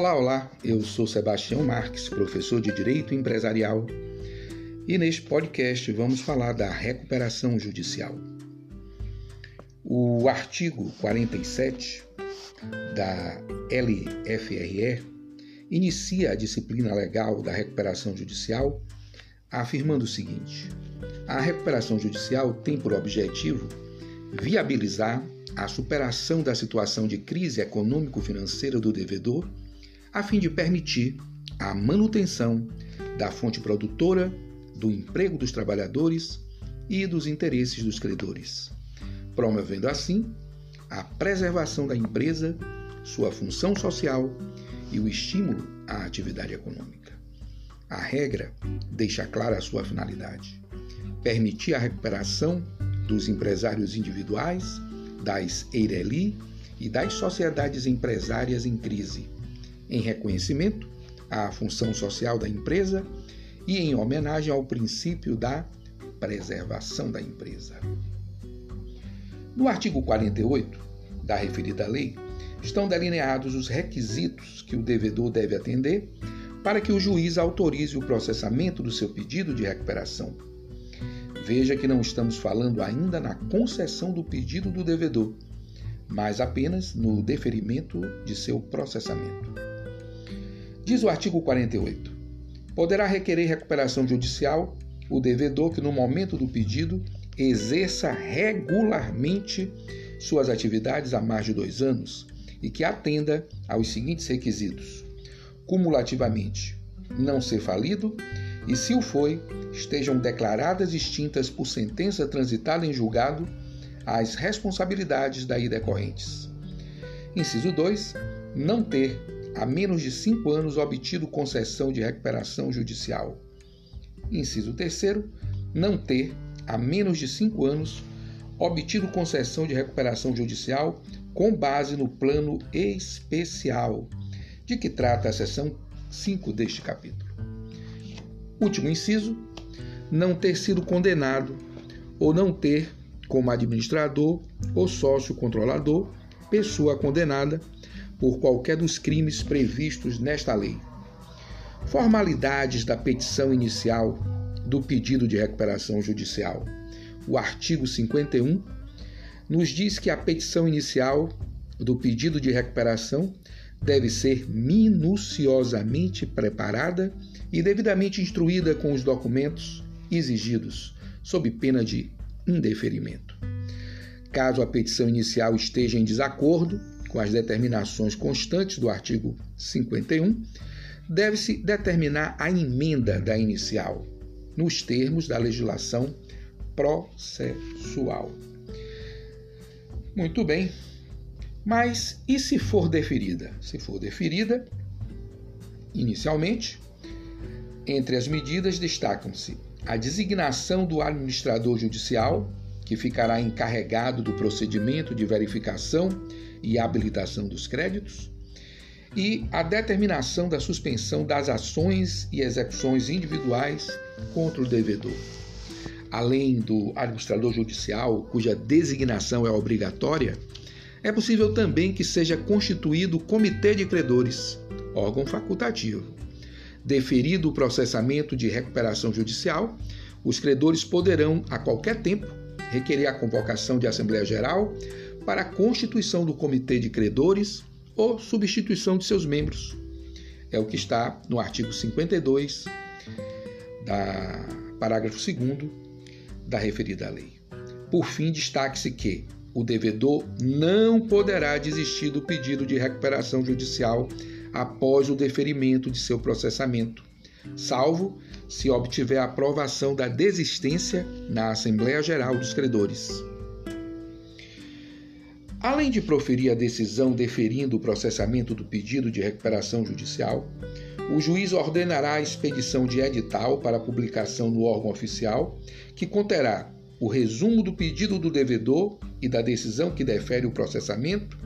Olá, olá, eu sou Sebastião Marques, professor de Direito Empresarial, e neste podcast vamos falar da recuperação judicial. O artigo 47 da LFRE inicia a disciplina legal da recuperação judicial afirmando o seguinte: a recuperação judicial tem por objetivo viabilizar a superação da situação de crise econômico-financeira do devedor a fim de permitir a manutenção da fonte produtora, do emprego dos trabalhadores e dos interesses dos credores, promovendo assim a preservação da empresa, sua função social e o estímulo à atividade econômica. A regra deixa clara a sua finalidade: permitir a recuperação dos empresários individuais, das EIRELI e das sociedades empresárias em crise em reconhecimento à função social da empresa e em homenagem ao princípio da preservação da empresa. No artigo 48 da referida lei, estão delineados os requisitos que o devedor deve atender para que o juiz autorize o processamento do seu pedido de recuperação. Veja que não estamos falando ainda na concessão do pedido do devedor, mas apenas no deferimento de seu processamento. Diz o artigo 48: poderá requerer recuperação judicial o devedor que, no momento do pedido, exerça regularmente suas atividades há mais de dois anos e que atenda aos seguintes requisitos: cumulativamente, não ser falido e, se o foi, estejam declaradas extintas por sentença transitada em julgado as responsabilidades daí decorrentes. Inciso 2. Não ter há menos de cinco anos obtido concessão de recuperação judicial. Inciso 3. Não ter, há menos de cinco anos, obtido concessão de recuperação judicial com base no plano especial, de que trata a seção 5 deste capítulo. Último inciso: não ter sido condenado ou não ter, como administrador ou sócio controlador, pessoa condenada por qualquer dos crimes previstos nesta lei. Formalidades da petição inicial do pedido de recuperação judicial. O artigo 51 nos diz que a petição inicial do pedido de recuperação deve ser minuciosamente preparada e devidamente instruída com os documentos exigidos, sob pena de indeferimento. Caso a petição inicial esteja em desacordo com as determinações constantes do artigo 51, deve-se determinar a emenda da inicial, nos termos da legislação processual. Muito bem. Mas e se for deferida? Se for deferida, inicialmente, entre as medidas destacam-se a designação do administrador judicial, que ficará encarregado do procedimento de verificação e habilitação dos créditos, e a determinação da suspensão das ações e execuções individuais contra o devedor. Além do administrador judicial, cuja designação é obrigatória, é possível também que seja constituído o Comitê de Credores, órgão facultativo. Deferido o processamento de recuperação judicial, os credores poderão, a qualquer tempo, requerer a convocação de Assembleia Geral para a constituição do Comitê de Credores ou substituição de seus membros. É o que está no artigo 52, da parágrafo 2 da referida lei. Por fim, destaque-se que o devedor não poderá desistir do pedido de recuperação judicial após o deferimento de seu processamento, salvo se obtiver a aprovação da desistência na Assembleia Geral dos Credores. Além de proferir a decisão deferindo o processamento do pedido de recuperação judicial, o juiz ordenará a expedição de edital para publicação no órgão oficial, que conterá o resumo do pedido do devedor e da decisão que defere o processamento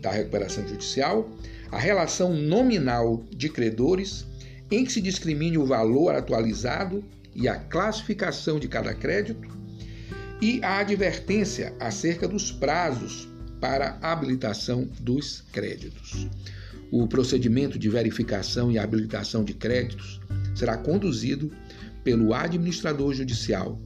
da recuperação judicial, a relação nominal de credores, em que se discrimine o valor atualizado e a classificação de cada crédito, e a advertência acerca dos prazos para habilitação dos créditos. O procedimento de verificação e habilitação de créditos será conduzido pelo administrador judicial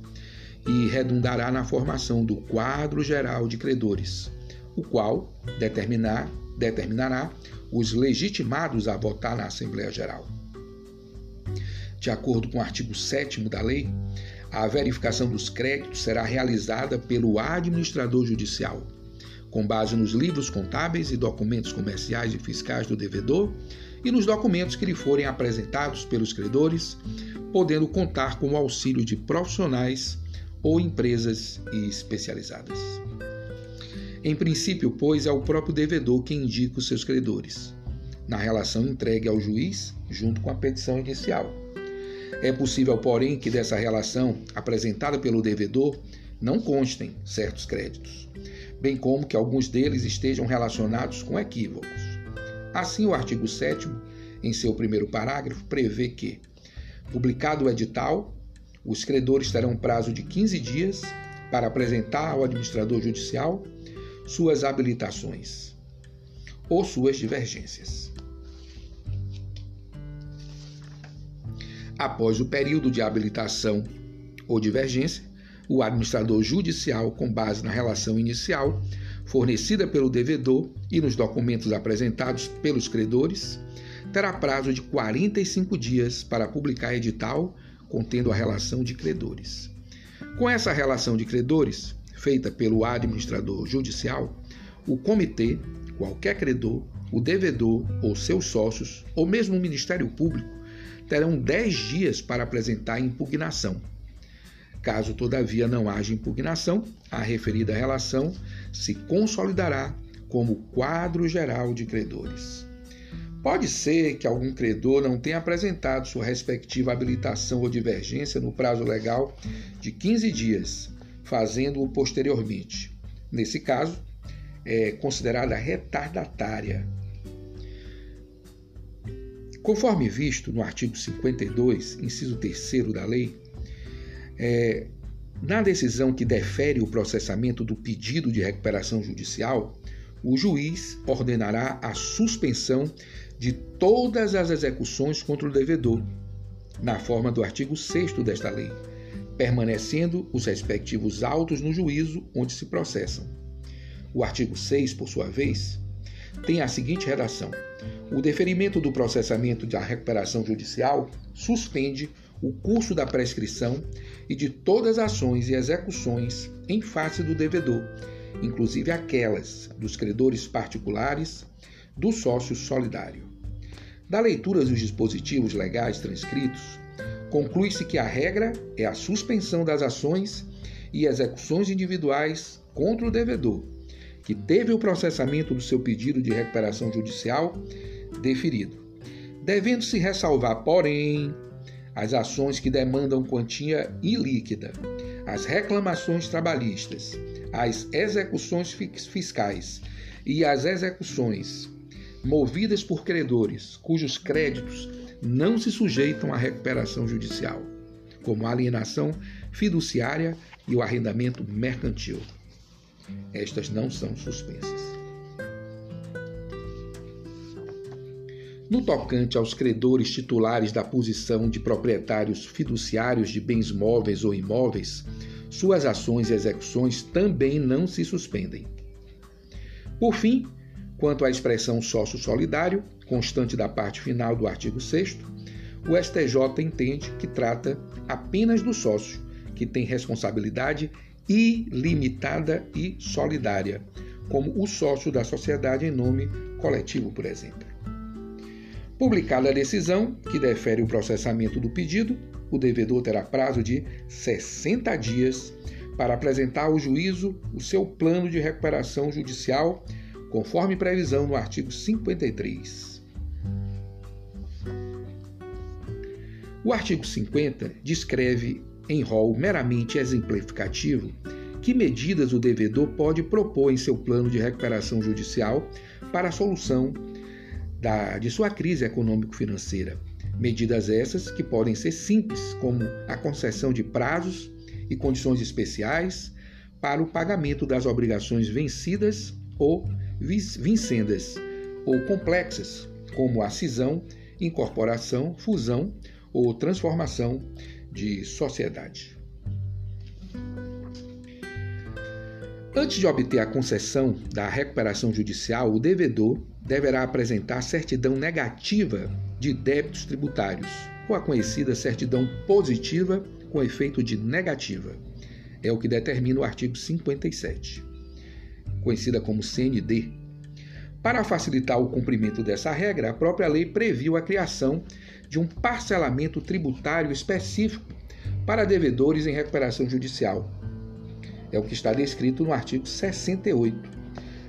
e redundará na formação do quadro geral de credores, o qual determinar, determinará os legitimados a votar na Assembleia Geral. De acordo com o artigo 7 da lei, a verificação dos créditos será realizada pelo administrador judicial, com base nos livros contábeis e documentos comerciais e fiscais do devedor e nos documentos que lhe forem apresentados pelos credores, podendo contar com o auxílio de profissionais ou empresas especializadas. Em princípio, pois, é o próprio devedor quem indica os seus credores, na relação entregue ao juiz junto com a petição inicial. É possível, porém, que dessa relação apresentada pelo devedor não constem certos créditos, bem como que alguns deles estejam relacionados com equívocos. Assim, o artigo 7, em seu primeiro parágrafo, prevê que, publicado o edital, os credores terão prazo de 15 dias para apresentar ao administrador judicial suas habilitações ou suas divergências. Após o período de habilitação ou divergência, o administrador judicial, com base na relação inicial fornecida pelo devedor e nos documentos apresentados pelos credores, terá prazo de 45 dias para publicar edital contendo a relação de credores. Com essa relação de credores, feita pelo administrador judicial, o comitê, qualquer credor, o devedor ou seus sócios, ou mesmo o Ministério Público, terão 10 dias para apresentar impugnação. Caso, todavia, não haja impugnação, a referida relação se consolidará como quadro geral de credores. Pode ser que algum credor não tenha apresentado sua respectiva habilitação ou divergência no prazo legal de 15 dias, fazendo-o posteriormente. Nesse caso, é considerada retardatária Conforme visto no artigo 52, inciso 3 da lei, é, na decisão que defere o processamento do pedido de recuperação judicial, o juiz ordenará a suspensão de todas as execuções contra o devedor, na forma do artigo 6 desta lei, permanecendo os respectivos autos no juízo onde se processam. O artigo 6, por sua vez, tem a seguinte redação: O deferimento do processamento da recuperação judicial suspende o curso da prescrição e de todas as ações e execuções em face do devedor, inclusive aquelas dos credores particulares do sócio solidário. Da leitura dos dispositivos legais transcritos, conclui-se que a regra é a suspensão das ações e execuções individuais contra o devedor, que teve o processamento do seu pedido de recuperação judicial deferido. Devendo-se ressalvar, porém, as ações que demandam quantia ilíquida, as reclamações trabalhistas, as execuções fiscais e as execuções movidas por credores cujos créditos não se sujeitam à recuperação judicial, como a alienação fiduciária e o arrendamento mercantil. Estas não são suspensas. No tocante aos credores titulares da posição de proprietários fiduciários de bens móveis ou imóveis, suas ações e execuções também não se suspendem. Por fim, quanto à expressão sócio solidário, constante da parte final do artigo 6, o STJ entende que trata apenas do sócio, que tem responsabilidade ilimitada e solidária, como o sócio da sociedade em nome coletivo, por exemplo. Publicada a decisão que defere o processamento do pedido, o devedor terá prazo de 60 dias para apresentar ao juízo o seu plano de recuperação judicial, conforme previsão no artigo 53. O artigo 50 descreve em rol meramente exemplificativo, que medidas o devedor pode propor em seu plano de recuperação judicial para a solução da, de sua crise econômico-financeira. Medidas essas que podem ser simples, como a concessão de prazos e condições especiais para o pagamento das obrigações vencidas ou vincendas, ou complexas, como a cisão, incorporação, fusão ou transformação de sociedade. Antes de obter a concessão da recuperação judicial, o devedor deverá apresentar certidão negativa de débitos tributários, ou a conhecida certidão positiva com efeito de negativa. É o que determina o artigo 57, conhecida como CND. Para facilitar o cumprimento dessa regra, a própria lei previu a criação de um parcelamento tributário específico para devedores em recuperação judicial. É o que está descrito no artigo 68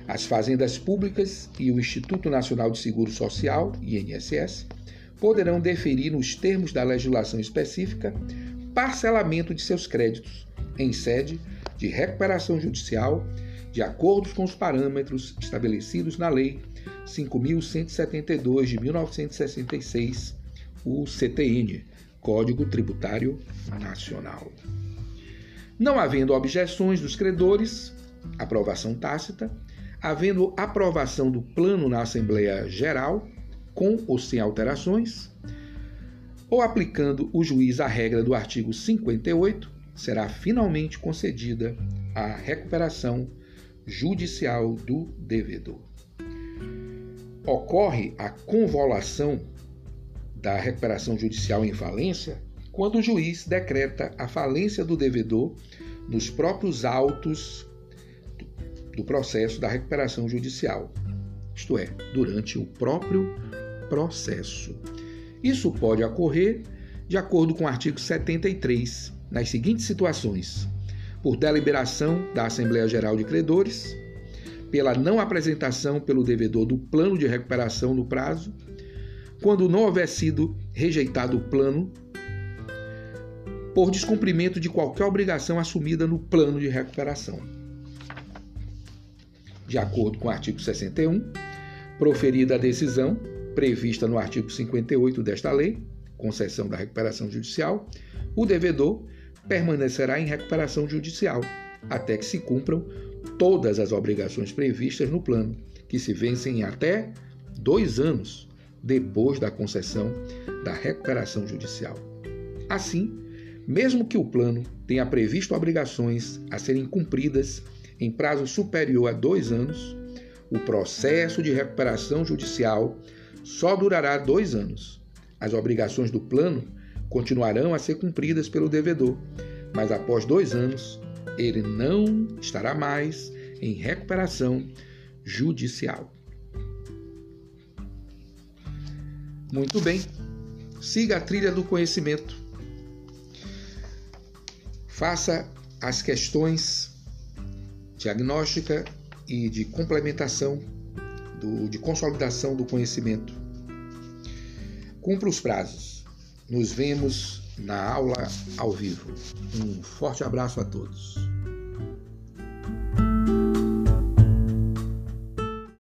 as fazendas públicas e o Instituto Nacional de Seguro Social, INSS, poderão deferir, nos termos da legislação específica, parcelamento de seus créditos em sede de recuperação judicial, de acordo com os parâmetros estabelecidos na Lei 5.172 de 1966, o CTN, Código Tributário Nacional. Não havendo objeções dos credores, aprovação tácita, havendo aprovação do plano na Assembleia Geral, com ou sem alterações, ou aplicando o juiz a regra do artigo 58, será finalmente concedida a recuperação judicial do devedor. Ocorre a convolução da recuperação judicial em falência quando o juiz decreta a falência do devedor nos próprios autos do processo da recuperação judicial, isto é, durante o próprio processo. Isso pode ocorrer de acordo com o artigo 73, nas seguintes situações: por deliberação da Assembleia Geral de Credores, pela não apresentação pelo devedor do plano de recuperação no prazo, quando não houver sido rejeitado o plano, por descumprimento de qualquer obrigação assumida no plano de recuperação de acordo com o artigo 61, proferida a decisão prevista no artigo 58 desta lei, concessão da recuperação judicial, o devedor permanecerá em recuperação judicial até que se cumpram todas as obrigações previstas no plano, que se vencem em até dois anos depois da concessão da recuperação judicial. Assim, mesmo que o plano tenha previsto obrigações a serem cumpridas em prazo superior a dois anos, o processo de recuperação judicial só durará dois anos. As obrigações do plano continuarão a ser cumpridas pelo devedor, mas após dois anos, ele não estará mais em recuperação judicial. Muito bem, siga a trilha do conhecimento. Faça as questões diagnóstica e de complementação, do, de consolidação do conhecimento. Cumpra os prazos. Nos vemos na aula ao vivo. Um forte abraço a todos.